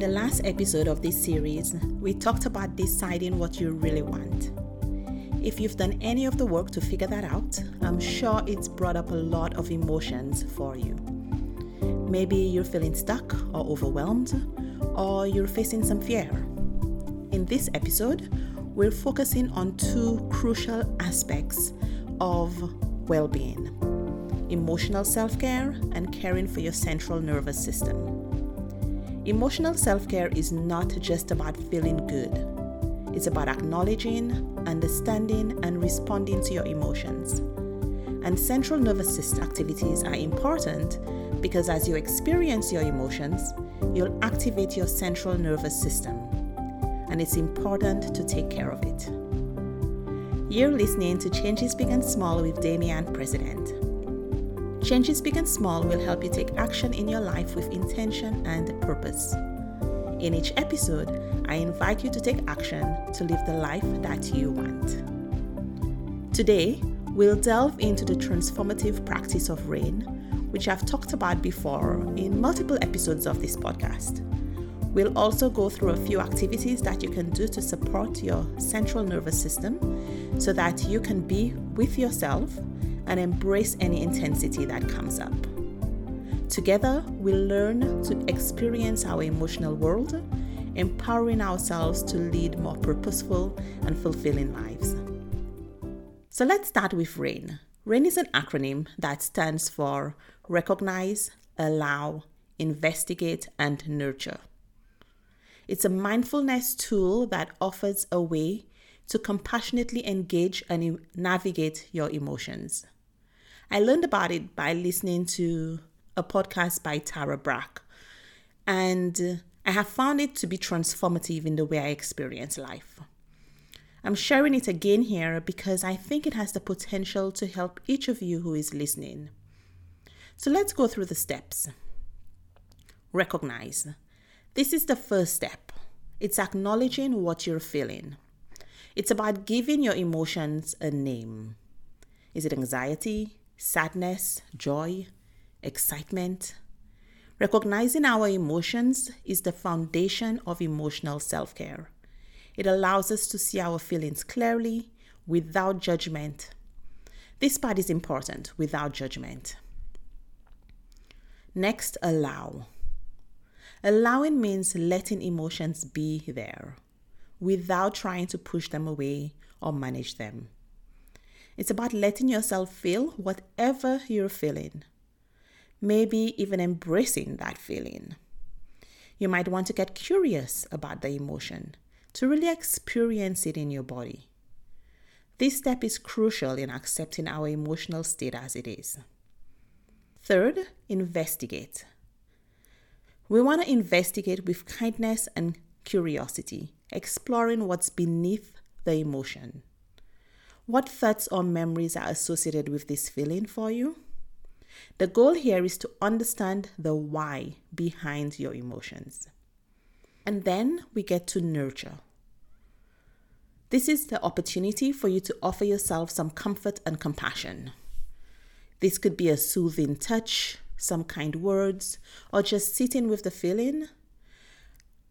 In the last episode of this series, we talked about deciding what you really want. If you've done any of the work to figure that out, I'm sure it's brought up a lot of emotions for you. Maybe you're feeling stuck or overwhelmed, or you're facing some fear. In this episode, we're focusing on two crucial aspects of well being emotional self care and caring for your central nervous system. Emotional self care is not just about feeling good, it's about acknowledging, understanding, and responding to your emotions. And central nervous system activities are important because as you experience your emotions, you'll activate your central nervous system. And it's important to take care of it. You're listening to Changes Big and Small with Damian President. Changes Big and Small will help you take action in your life with intention and purpose. In each episode, I invite you to take action to live the life that you want. Today, we'll delve into the transformative practice of rain, which I've talked about before in multiple episodes of this podcast. We'll also go through a few activities that you can do to support your central nervous system so that you can be with yourself and embrace any intensity that comes up. Together, we'll learn to experience our emotional world, empowering ourselves to lead more purposeful and fulfilling lives. So let's start with RAIN. RAIN is an acronym that stands for Recognize, Allow, Investigate, and Nurture. It's a mindfulness tool that offers a way to compassionately engage and navigate your emotions. I learned about it by listening to a podcast by Tara Brach, and I have found it to be transformative in the way I experience life. I'm sharing it again here because I think it has the potential to help each of you who is listening. So let's go through the steps. Recognize. This is the first step. It's acknowledging what you're feeling. It's about giving your emotions a name. Is it anxiety, sadness, joy, excitement? Recognizing our emotions is the foundation of emotional self care. It allows us to see our feelings clearly without judgment. This part is important without judgment. Next, allow. Allowing means letting emotions be there without trying to push them away or manage them. It's about letting yourself feel whatever you're feeling, maybe even embracing that feeling. You might want to get curious about the emotion to really experience it in your body. This step is crucial in accepting our emotional state as it is. Third, investigate. We want to investigate with kindness and curiosity, exploring what's beneath the emotion. What thoughts or memories are associated with this feeling for you? The goal here is to understand the why behind your emotions. And then we get to nurture. This is the opportunity for you to offer yourself some comfort and compassion. This could be a soothing touch, some kind words, or just sitting with the feeling.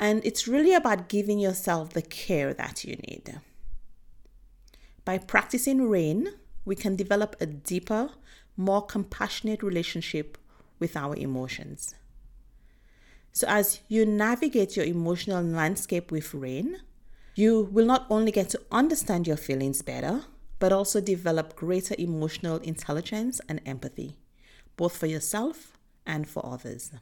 And it's really about giving yourself the care that you need. By practicing RAIN, we can develop a deeper, more compassionate relationship with our emotions. So, as you navigate your emotional landscape with RAIN, you will not only get to understand your feelings better, but also develop greater emotional intelligence and empathy both for yourself and for others.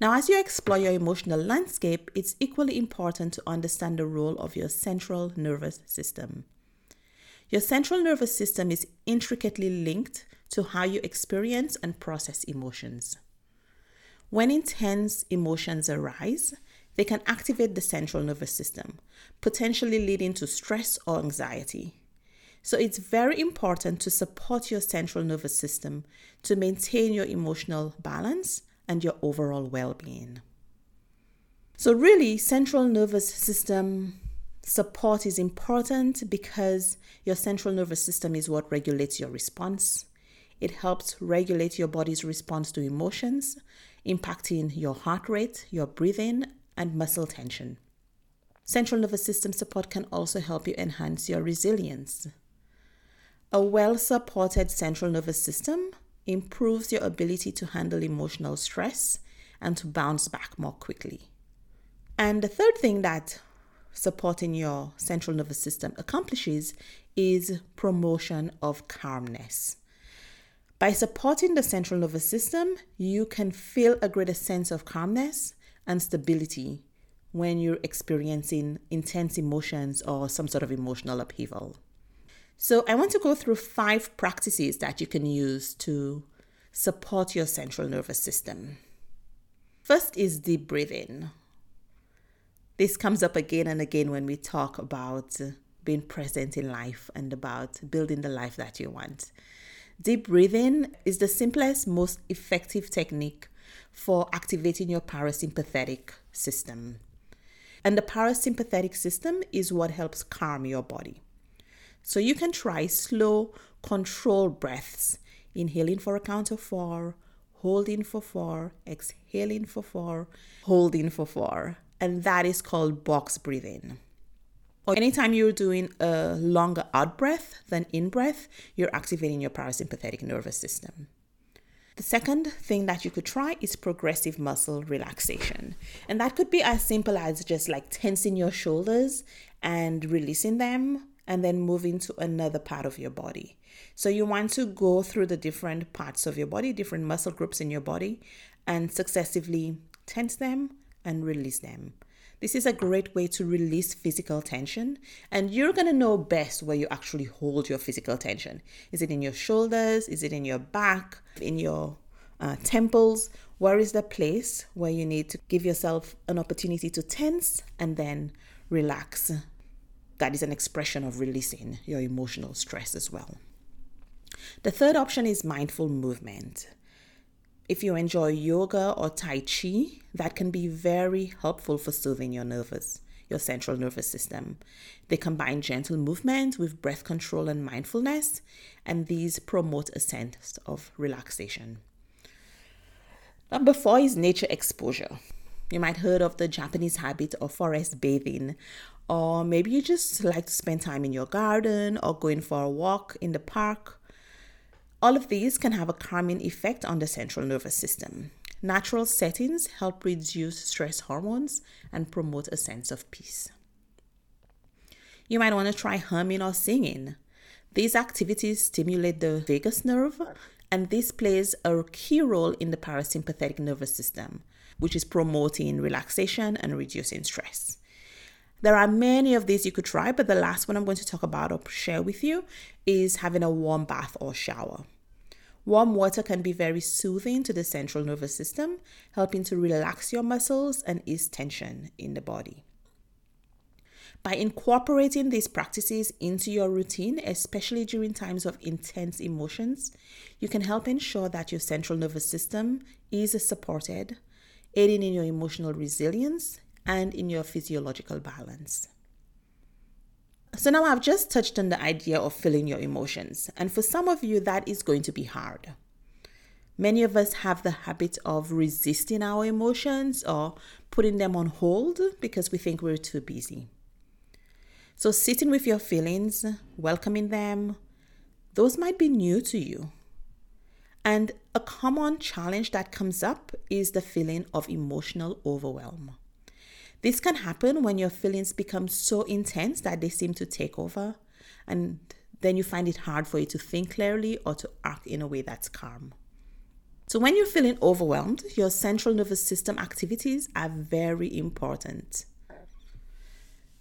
Now, as you explore your emotional landscape, it's equally important to understand the role of your central nervous system. Your central nervous system is intricately linked to how you experience and process emotions. When intense emotions arise, they can activate the central nervous system, potentially leading to stress or anxiety. So it's very important to support your central nervous system to maintain your emotional balance and your overall well being. So, really, central nervous system support is important because your central nervous system is what regulates your response. It helps regulate your body's response to emotions. impacting your heart rate, your breathing, and muscle tension. Central nervous system support can also help you enhance your resilience. A well supported central nervous system improves your ability to handle emotional stress and to bounce back more quickly. And the third thing that supporting your central nervous system accomplishes is promotion of calmness. By supporting the central nervous system, you can feel a greater sense of calmness and stability when you're experiencing intense emotions or some sort of emotional upheaval. So, I want to go through five practices that you can use to support your central nervous system. First is deep breathing. This comes up again and again when we talk about being present in life and about building the life that you want. Deep breathing is the simplest, most effective technique for activating your parasympathetic system. And the parasympathetic system is what helps calm your body. So you can try slow, controlled breaths, inhaling for a count of four, holding for four, exhaling for four, holding for four. And that is called box breathing. Or anytime you're doing a longer out breath than in breath, you're activating your parasympathetic nervous system. The second thing that you could try is progressive muscle relaxation. And that could be as simple as just like tensing your shoulders and releasing them and then moving to another part of your body. So you want to go through the different parts of your body, different muscle groups in your body, and successively tense them and release them. This is a great way to release physical tension, and you're gonna know best where you actually hold your physical tension. Is it in your shoulders? Is it in your back? In your uh, temples? Where is the place where you need to give yourself an opportunity to tense and then relax? That is an expression of releasing your emotional stress as well. The third option is mindful movement. If you enjoy yoga or Tai Chi, that can be very helpful for soothing your nervous, your central nervous system. They combine gentle movement with breath control and mindfulness, and these promote a sense of relaxation. Number four is nature exposure. You might heard of the Japanese habit of forest bathing, or maybe you just like to spend time in your garden or going for a walk in the park all of these can have a calming effect on the central nervous system. Natural settings help reduce stress hormones and promote a sense of peace. You might want to try humming or singing. These activities stimulate the vagus nerve, and this plays a key role in the parasympathetic nervous system, which is promoting relaxation and reducing stress. There are many of these you could try, but the last one I'm going to talk about or share with you is having a warm bath or shower. Warm water can be very soothing to the central nervous system, helping to relax your muscles and ease tension in the body. By incorporating these practices into your routine, especially during times of intense emotions, you can help ensure that your central nervous system is supported, aiding in your emotional resilience and in your physiological balance. So, now I've just touched on the idea of feeling your emotions, and for some of you, that is going to be hard. Many of us have the habit of resisting our emotions or putting them on hold because we think we're too busy. So, sitting with your feelings, welcoming them, those might be new to you. And a common challenge that comes up is the feeling of emotional overwhelm. This can happen when your feelings become so intense that they seem to take over, and then you find it hard for you to think clearly or to act in a way that's calm. So, when you're feeling overwhelmed, your central nervous system activities are very important.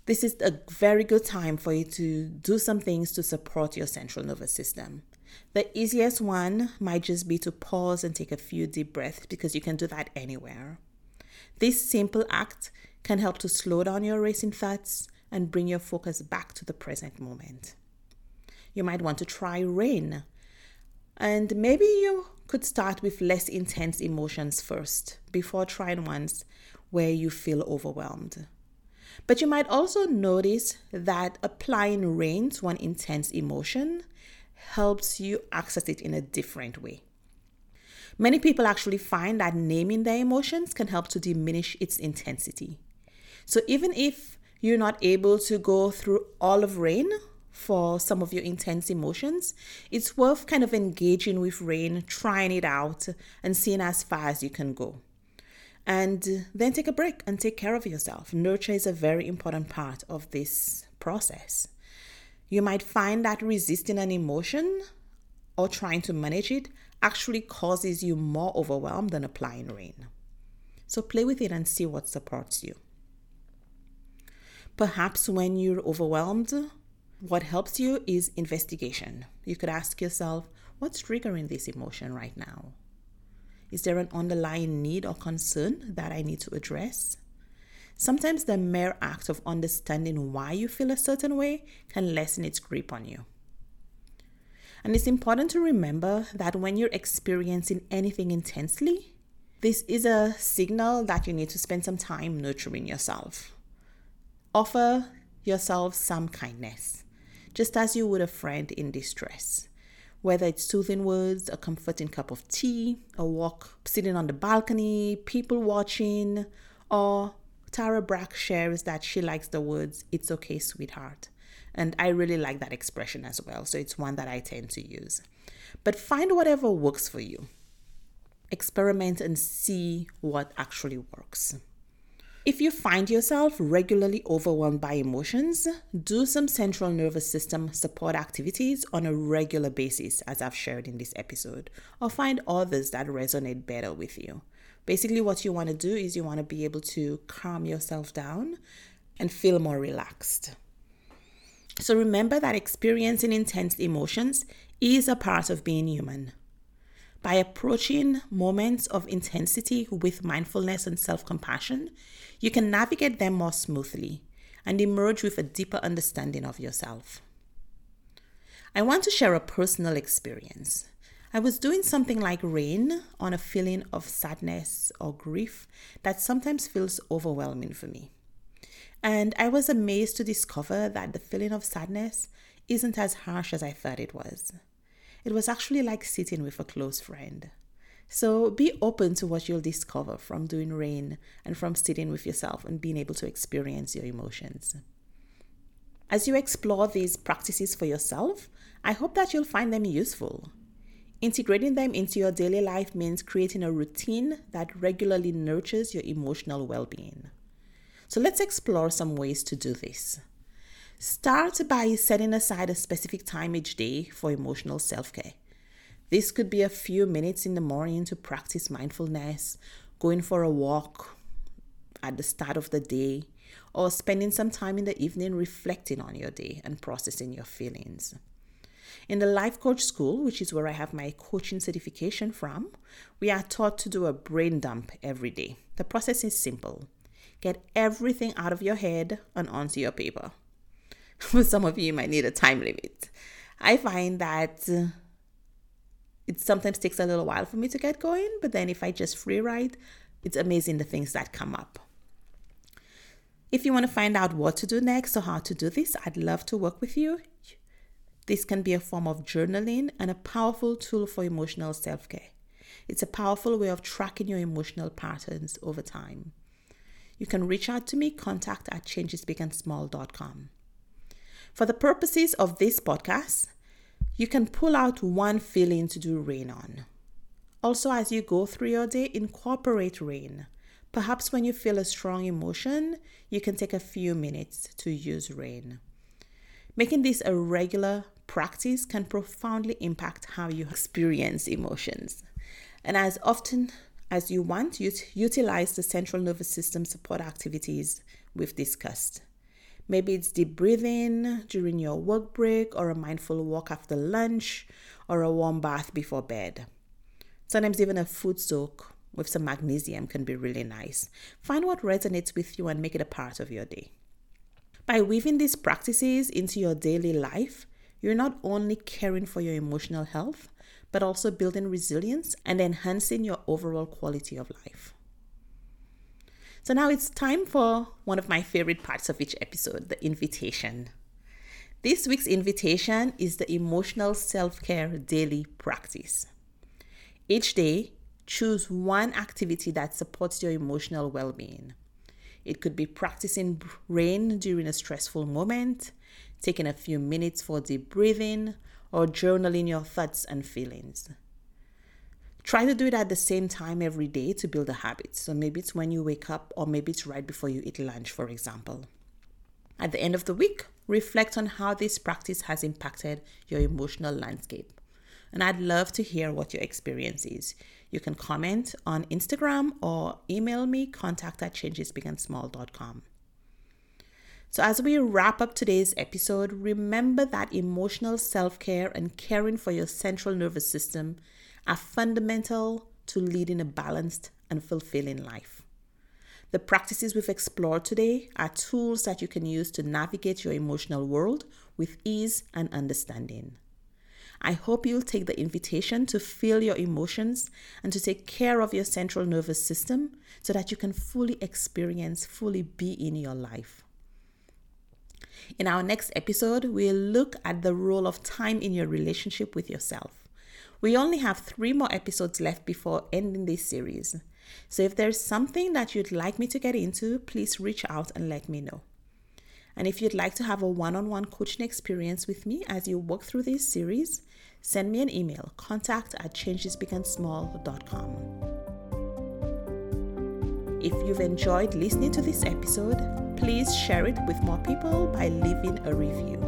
This is a very good time for you to do some things to support your central nervous system. The easiest one might just be to pause and take a few deep breaths because you can do that anywhere. This simple act can help to slow down your racing thoughts and bring your focus back to the present moment. You might want to try rain. And maybe you could start with less intense emotions first before trying ones where you feel overwhelmed. But you might also notice that applying rain to an intense emotion helps you access it in a different way. Many people actually find that naming their emotions can help to diminish its intensity. So even if you're not able to go through all of rain for some of your intense emotions, it's worth kind of engaging with rain, trying it out, and seeing as far as you can go. And then take a break and take care of yourself. Nurture is a very important part of this process. You might find that resisting an emotion or trying to manage it actually causes you more overwhelmed than applying rain. So play with it and see what supports you. Perhaps when you're overwhelmed, what helps you is investigation. You could ask yourself, what's triggering this emotion right now? Is there an underlying need or concern that I need to address? Sometimes the mere act of understanding why you feel a certain way can lessen its grip on you. And it's important to remember that when you're experiencing anything intensely, this is a signal that you need to spend some time nurturing yourself. Offer yourself some kindness, just as you would a friend in distress. Whether it's soothing words, a comforting cup of tea, a walk sitting on the balcony, people watching, or Tara Brach shares that she likes the words, It's okay, sweetheart. And I really like that expression as well. So it's one that I tend to use. But find whatever works for you. Experiment and see what actually works. If you find yourself regularly overwhelmed by emotions, do some central nervous system support activities on a regular basis, as I've shared in this episode, or find others that resonate better with you. Basically, what you want to do is you want to be able to calm yourself down and feel more relaxed. So remember that experiencing intense emotions is a part of being human. By approaching moments of intensity with mindfulness and self compassion, you can navigate them more smoothly and emerge with a deeper understanding of yourself. I want to share a personal experience. I was doing something like rain on a feeling of sadness or grief that sometimes feels overwhelming for me. And I was amazed to discover that the feeling of sadness isn't as harsh as I thought it was. It was actually like sitting with a close friend. So be open to what you'll discover from doing rain and from sitting with yourself and being able to experience your emotions. As you explore these practices for yourself, I hope that you'll find them useful. Integrating them into your daily life means creating a routine that regularly nurtures your emotional well being. So let's explore some ways to do this. Start by setting aside a specific time each day for emotional self care. This could be a few minutes in the morning to practice mindfulness, going for a walk at the start of the day, or spending some time in the evening reflecting on your day and processing your feelings. In the Life Coach School, which is where I have my coaching certification from, we are taught to do a brain dump every day. The process is simple get everything out of your head and onto your paper. For some of you, you might need a time limit. I find that it sometimes takes a little while for me to get going, but then if I just free write, it's amazing the things that come up. If you want to find out what to do next or how to do this, I'd love to work with you. This can be a form of journaling and a powerful tool for emotional self care. It's a powerful way of tracking your emotional patterns over time. You can reach out to me, contact at changesbigandsmall.com. For the purposes of this podcast, you can pull out one feeling to do rain on. Also, as you go through your day, incorporate rain. Perhaps when you feel a strong emotion, you can take a few minutes to use rain. Making this a regular practice can profoundly impact how you experience emotions. And as often as you want, utilize the central nervous system support activities we've discussed. Maybe it's deep breathing during your work break, or a mindful walk after lunch, or a warm bath before bed. Sometimes even a food soak with some magnesium can be really nice. Find what resonates with you and make it a part of your day. By weaving these practices into your daily life, you're not only caring for your emotional health, but also building resilience and enhancing your overall quality of life. So now it's time for one of my favorite parts of each episode the invitation. This week's invitation is the emotional self care daily practice. Each day, Choose one activity that supports your emotional well being. It could be practicing rain during a stressful moment, taking a few minutes for deep breathing, or journaling your thoughts and feelings. Try to do it at the same time every day to build a habit. So maybe it's when you wake up, or maybe it's right before you eat lunch, for example. At the end of the week, reflect on how this practice has impacted your emotional landscape. And I'd love to hear what your experience is. You can comment on Instagram or email me contact at changesbigandsmall.com. So, as we wrap up today's episode, remember that emotional self care and caring for your central nervous system are fundamental to leading a balanced and fulfilling life. The practices we've explored today are tools that you can use to navigate your emotional world with ease and understanding. I hope you'll take the invitation to feel your emotions and to take care of your central nervous system so that you can fully experience, fully be in your life. In our next episode, we'll look at the role of time in your relationship with yourself. We only have three more episodes left before ending this series. So if there's something that you'd like me to get into, please reach out and let me know. And if you'd like to have a one on one coaching experience with me as you walk through this series, send me an email contact at changesbigandsmall.com. If you've enjoyed listening to this episode, please share it with more people by leaving a review.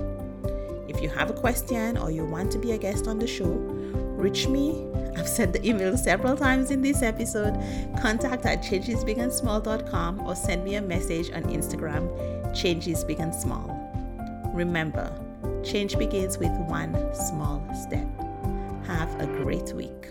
If you have a question or you want to be a guest on the show, reach me. I've sent the email several times in this episode. Contact at changesbigandsmall.com or send me a message on Instagram, changes big and small. Remember, change begins with one small step. Have a great week.